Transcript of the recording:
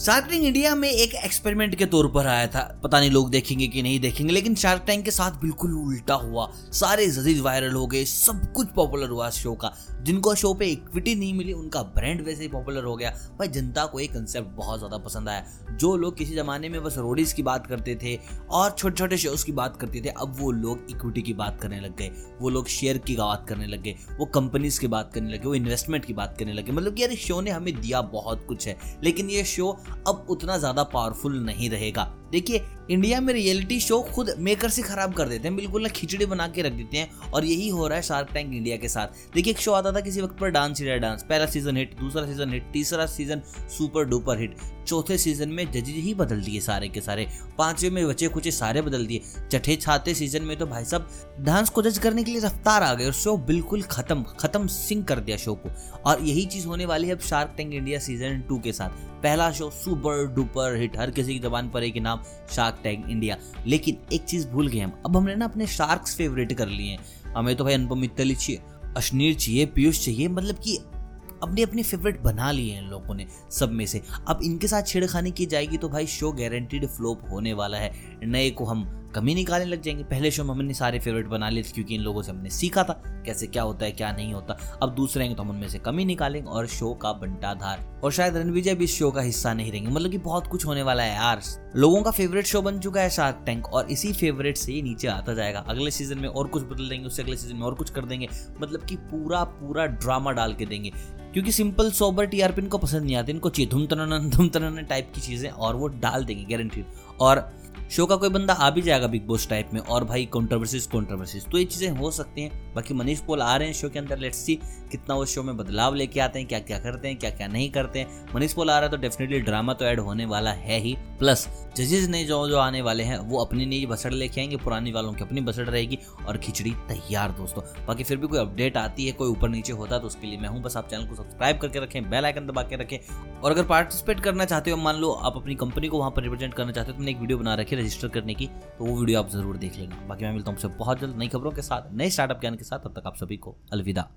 Shark tank India में एक experiment के तौर पर आया था। पता नहीं लोग देखेंगे कि नहीं देखेंगे, लेकिन शार्क टैंक के साथ बिल्कुल उल्टा हुआ। सारे जजीज वायरल हो गए, सब कुछ पॉपुलर हुआ शो का। जिनको शो पे इक्विटी नहीं मिली, उनका ब्रांड वैसे ही पॉपुलर हो गया। भाई, जनता को ये कंसेप्ट बहुत ज़्यादा पसंद आया। जो लोग किसी ज़माने में बस रोडीज की बात करते थे और छोटे छोटे शोज़ की बात करते थे, अब वो लोग इक्विटी की बात करने लग गए। वो लोग शेयर की बात करने लग गए। वो कंपनीज़ की बात करने लगे वो इन्वेस्टमेंट की बात करने लगे मतलब कि यार शो ने हमें दिया बहुत कुछ है। लेकिन ये शो अब उतना ज़्यादा पावरफुल नहीं रहेगा। देखिए इंडिया में रियलिटी शो खुद मेकर से खराब कर देते हैं। बिल्कुल ना खिचड़ी बना के रख देते हैं और यही हो रहा है शार्क टैंक इंडिया के साथ। देखिए, एक शो आता था किसी वक्त पर डांस इंडिया डांस। पहला सीज़न हिट दूसरा सीज़न हिट तीसरा सीज़न सुपर डुपर हिट चौथे सीज़न में जजेज ही बदल दिए सारे के सारे। पांचवे में बचे कुछ सारे बदल दिए। छठे, छाते सीज़न में तो भाई साहब, डांस को जज करने के लिए रफ्तार आ गए और शो बिल्कुल खत्म खत्म सिंह कर दिया शो को। और यही चीज़ होने वाली है अब shark tank India season two के साथ। पहला शो सुपर डुपर हिट हर किसी की जबान पर एक नाम शार्क टैग इंडिया लेकिन एक चीज़ भूल गए हम। अब हमने ना अपने शार्क्स फेवरेट कर लिए हैं। हमें तो भाई अनुपम मित्तल चाहिए, अश्नीर चाहिए, पीयूष चाहिए मतलब कि अपने अपने फेवरेट बना लिए हैं लोगों ने, सब में से। अब इनके साथ छेड़खानी की जाएगी तो भाई शो गारंटीड फ्लॉप होने वाला है। नए को हम कमी निकालने लग जाएँगे। पहले शो में हमने सारे फेवरेट बना लिए थे क्योंकि इन लोगों से हमने सीखा था कैसे क्या होता है, क्या नहीं होता। अब दूसरे आएँगे तो हम उनमें से कमी निकालेंगे और शो का बंटाधार। और शायद रणविजय भी इस शो का हिस्सा नहीं रहेंगे। मतलब कि बहुत कुछ होने वाला है यार। लोगों का फेवरेट शो बन चुका है शार्क टैंक और इसी फेवरेट से ही नीचे आता जाएगा। अगले सीज़न में और कुछ बदल देंगे, उससे अगले सीज़न में और कुछ कर देंगे। मतलब कि पूरा पूरा ड्रामा डाल के देंगे। क्योंकि सिंपल सोबर टीआरपी इनको पसंद नहीं आती। इनको चाहिए धुम तन धुम तन टाइप की चीज़ें और वो डाल देंगे गारंटी और शो का कोई बंदा आ भी जाएगा बिग बॉस टाइप में और भाई कॉन्ट्रोवर्सीज कॉन्ट्रोवर्सीज तो ये चीज़ें हो सकती हैं। बाकी मनीष पोल आ रहे हैं शो के अंदर। लेट्स सी कितना वो शो में बदलाव लेके आते हैं क्या क्या करते हैं क्या क्या नहीं करते हैं। मनीष पोल आ रहा है तो डेफिनेटली ड्रामा तो ऐड होने वाला है ही। प्लस जजेस ने जो जो आने वाले हैं, वो अपनी नई बसड़ लेके आएँगे, पुरानी वालों की अपनी बसड़ रहेगी और खिचड़ी तैयार दोस्तों। बाकी फिर भी कोई अपडेट आती है, कोई ऊपर नीचे होता है तो उसके लिए मैं हूँ। बस आप चैनल को सब्सक्राइब करके रखें बेल आइकन दबा के रखें। और अगर पार्टिसिपेट करना चाहते हो, मान लो आप अपनी कंपनी को वहाँ पर रिप्रेजेंट करना चाहते हो तो मैंने एक वीडियो बना रखी रजिस्टर करने की तो वो वीडियो आप ज़रूर देख लेना बाकी मैं मिलता हूँ बहुत जल्द नई खबरों के साथ, नए स्टार्टअप ज्ञान के साथ, तब तक आप सभी को अलविदा।